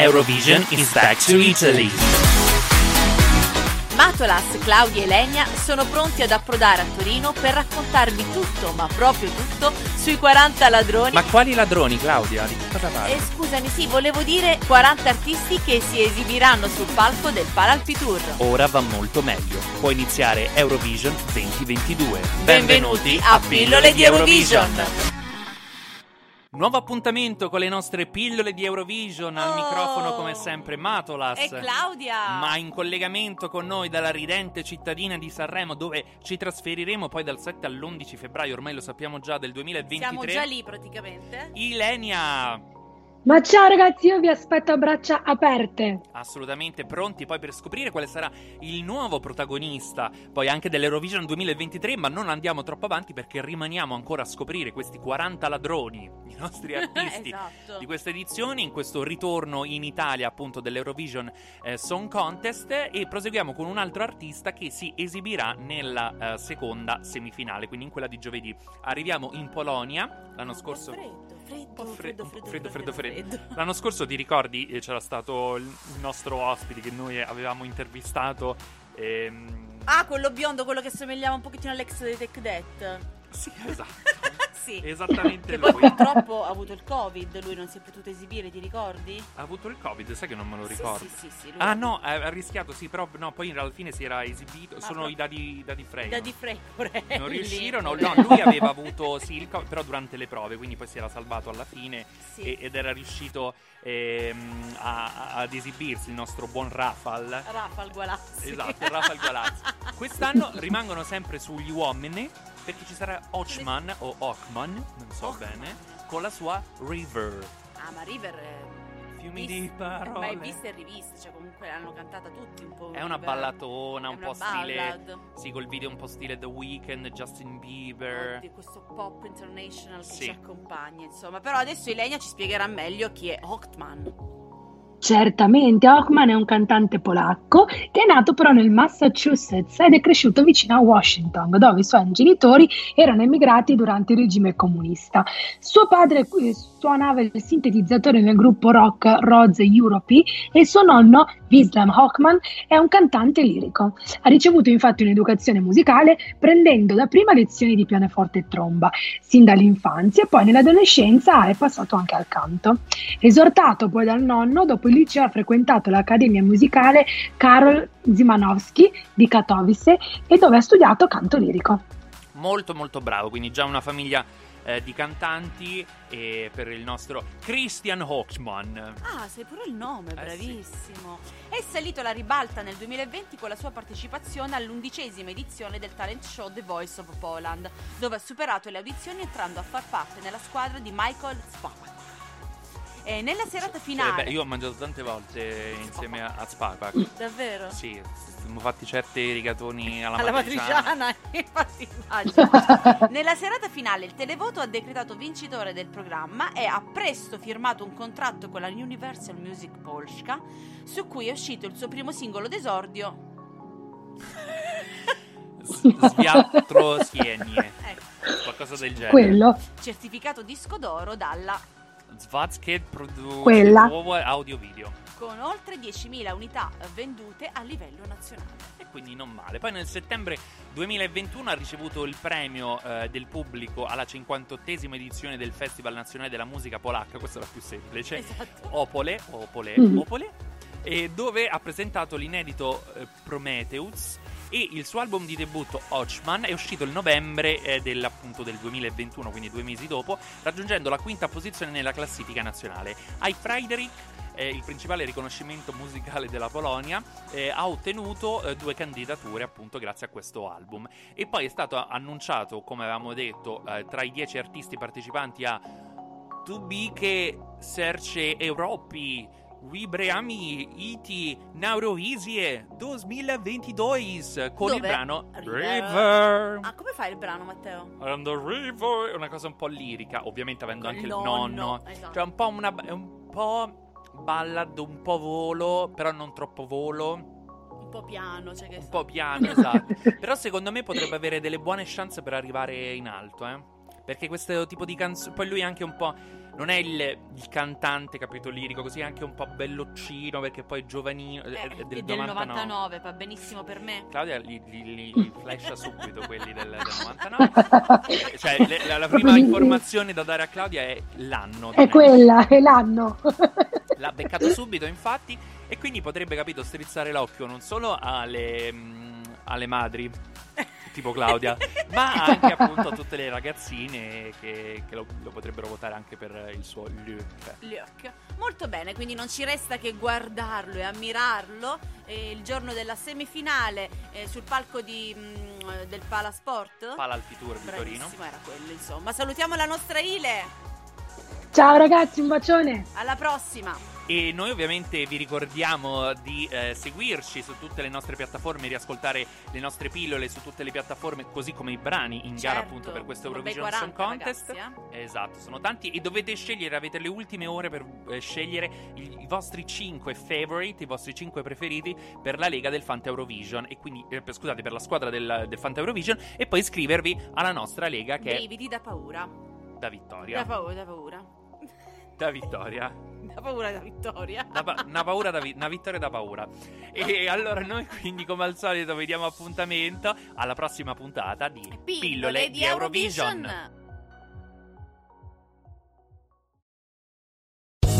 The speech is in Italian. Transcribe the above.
Eurovision is back to Italy. Matolas, Claudia e Lenia sono pronti ad approdare a Torino per raccontarvi tutto, ma proprio tutto, sui 40 ladroni. Ma quali ladroni, Claudia? Di cosa parli? Eh, scusami, sì, volevo dire 40 artisti che si esibiranno sul palco del Palalpi Tour. Ora va molto meglio. Può iniziare Eurovision 2022. Benvenuti a Pillole di Eurovision. Nuovo appuntamento con le nostre pillole di Eurovision. Al Oh. microfono, come sempre, Matolas. E Claudia! Ma in collegamento con noi dalla ridente cittadina di Sanremo, dove ci trasferiremo poi dal 7 all'11 febbraio, ormai lo sappiamo già, del 2023. Siamo già lì praticamente. Ilenia, Ma ciao ragazzi, io vi aspetto a braccia aperte. assolutamente pronti poi per scoprire quale sarà il nuovo protagonista, poi anche dell'Eurovision 2023, ma non andiamo troppo avanti perché rimaniamo ancora a scoprire questi 40 ladroni, i nostri artisti. esatto. di questa edizione, in questo ritorno in Italia appunto dell'Eurovision eh, Song Contest e proseguiamo con un altro artista che si esibirà nella eh, seconda semifinale, quindi in quella di giovedì. Arriviamo in Polonia, l'anno scorso... Freddo, freddo, freddo, freddo, freddo, L'anno scorso ti ricordi eh, c'era stato il nostro ospite che noi avevamo intervistato ehm, Ah, quello biondo, quello che somigliava un pochettino all'ex di Tech Death. Sì, esatto. Sì. Esattamente Che poi lui. purtroppo ha avuto il covid, lui non si è potuto esibire, ti ricordi? Ha avuto il Covid, sai che non me lo ricordo. Sì, sì, sì. Ah no, ha rischiato, sì, però no, poi alla fine si era esibito. Ma sono pro- i dadi, i dadi Frey. Da di Frey. Non riuscirono, no, lui aveva avuto sì, il Covid, però durante le prove, quindi poi si era salvato alla fine e- ed era riuscito ehm, a- ad esibirsi il nostro buon Rafal. Rafal Gualazzi. Esatto, Rafal Galazzi. Quest'anno rimangono sempre sugli uomini perché ci sarà Ochman o Ochman, non so Ochman. bene, con la sua River. Ah, ma River... eh, Fiumi vis- di parole. Ma è vista e rivista, cioè comunque l'hanno cantata tutti un po'. È una River. ballatona, È un una po' stile. ballad. Sì, col video un po' stile The Weeknd, Justin Bieber. di questo pop international che Sì. ci accompagna, insomma. Però adesso Ilenia ci spiegherà meglio chi è Ochtman. Certamente, Hochman è un cantante polacco che è nato però nel Massachusetts ed è cresciuto vicino a Washington, dove i suoi genitori erano emigrati durante il regime comunista. Suo padre eh, suonava il sintetizzatore nel gruppo rock Rose Europe e suo nonno, Wislam Hochman, è un cantante lirico. Ha ricevuto infatti un'educazione musicale prendendo dapprima lezioni di pianoforte e tromba, sin dall'infanzia e poi nell'adolescenza è passato anche al canto. Esortato poi dal nonno, dopo il liceo ha frequentato l'accademia musicale Karol Zimanowski di Katowice e dove ha studiato canto lirico. Molto molto bravo, quindi già una famiglia eh, di cantanti e per il nostro Christian Hochman. Ah, sai pure il nome, Eh, bravissimo. È salito alla ribalta nel 2020 con la sua partecipazione all'undicesima edizione del talent show The Voice of Poland, dove ha superato le audizioni entrando a far parte nella squadra di Michael Spavak. E nella serata Eh, finale... beh, io ho mangiato tante volte insieme a, a Sparpak. Davvero? Sì, siamo fatti certi rigatoni alla, alla matriciana. infatti immagino. Nella serata finale il televoto ha decretato vincitore del programma e ha presto firmato un contratto con la Universal Music Polska su cui è uscito il suo primo singolo d'esordio. S- Sviatro Sienie, Ecco, qualcosa del genere. Quello, certificato disco d'oro dalla Svazket Produ- Quella. Audio Video. con oltre 10.000 unità vendute a livello nazionale. E quindi non male. Poi nel settembre 2021 ha ricevuto il premio eh, del pubblico alla 58esima edizione del Festival Nazionale della Musica Polacca, questa è la più semplice. Esatto. Opole, Opole, Mhm. Opole, e dove ha presentato l'inedito eh, Prometheus e il suo album di debutto Ochman è uscito il novembre eh, del, appunto, del 2021, quindi due mesi dopo, raggiungendo la quinta posizione nella classifica nazionale. Ai Frederick eh, il principale riconoscimento musicale della Polonia, eh, ha ottenuto eh, due candidature appunto grazie a questo album. E poi è stato annunciato, come avevamo detto, eh, tra i dieci artisti partecipanti a Tubike Serce Europi Vibrami Iti Nauroisie 2022 con Dove? il brano River. River. Ah, come fai il brano, Matteo? And the river è una cosa un po' lirica, ovviamente avendo anche il nonno, nonno. esatto. Cioè un po' una è un po' ballad, un po' volo, però non troppo volo, Un po' piano, cioè che un sa. po' piano, esatto. Però secondo me potrebbe avere delle buone chance per arrivare in alto, eh. Perché questo tipo di canzone. Poi lui è anche un po'. Non è il, il cantante, capito, lirico, così è anche un po' belloccino, perché poi è giovanino. Eh, è è del, del 99. 99, va benissimo per me. Claudia li, li, li- li flasha subito quelli del, del 99. cioè, le- la, la prima informazione da dare a Claudia è l'anno. È quella, è l'anno. L'ha beccato subito, infatti, e quindi potrebbe, capito, strizzare l'occhio non solo alle, mm, alle madri, tipo Claudia, ma anche appunto a tutte le ragazzine che, che lo, lo potrebbero votare anche per il suo look. Look. Molto bene, quindi non ci resta che guardarlo e ammirarlo. eh, il giorno della semifinale eh, sul palco di, mm, del Palasport. Pala Alpitour di Torino. Era quello, insomma. Salutiamo la nostra Ile. Ciao ragazzi, un bacione. Alla prossima. E noi ovviamente vi ricordiamo di eh, seguirci su tutte le nostre piattaforme, riascoltare le nostre pillole su tutte le piattaforme, così come i brani in gara Certo, appunto per questo Eurovision Song 40 Contest. ragazzi, Esatto, sono tanti e dovete scegliere, avete le ultime ore per eh, scegliere i, i vostri 5 favorite, i vostri 5 preferiti per la Lega del Fanta Eurovision e quindi eh, per- scusate, per la squadra del, del Fanta Eurovision e poi iscrivervi alla nostra Lega che Brividi da paura. è da Vittoria. Da paura, da paura. Da Vittoria. Da paura da vittoria. Una, pa- una paura da vi- una vittoria da paura. E allora noi quindi come al solito vi diamo appuntamento alla prossima puntata di Pillole, di Eurovision.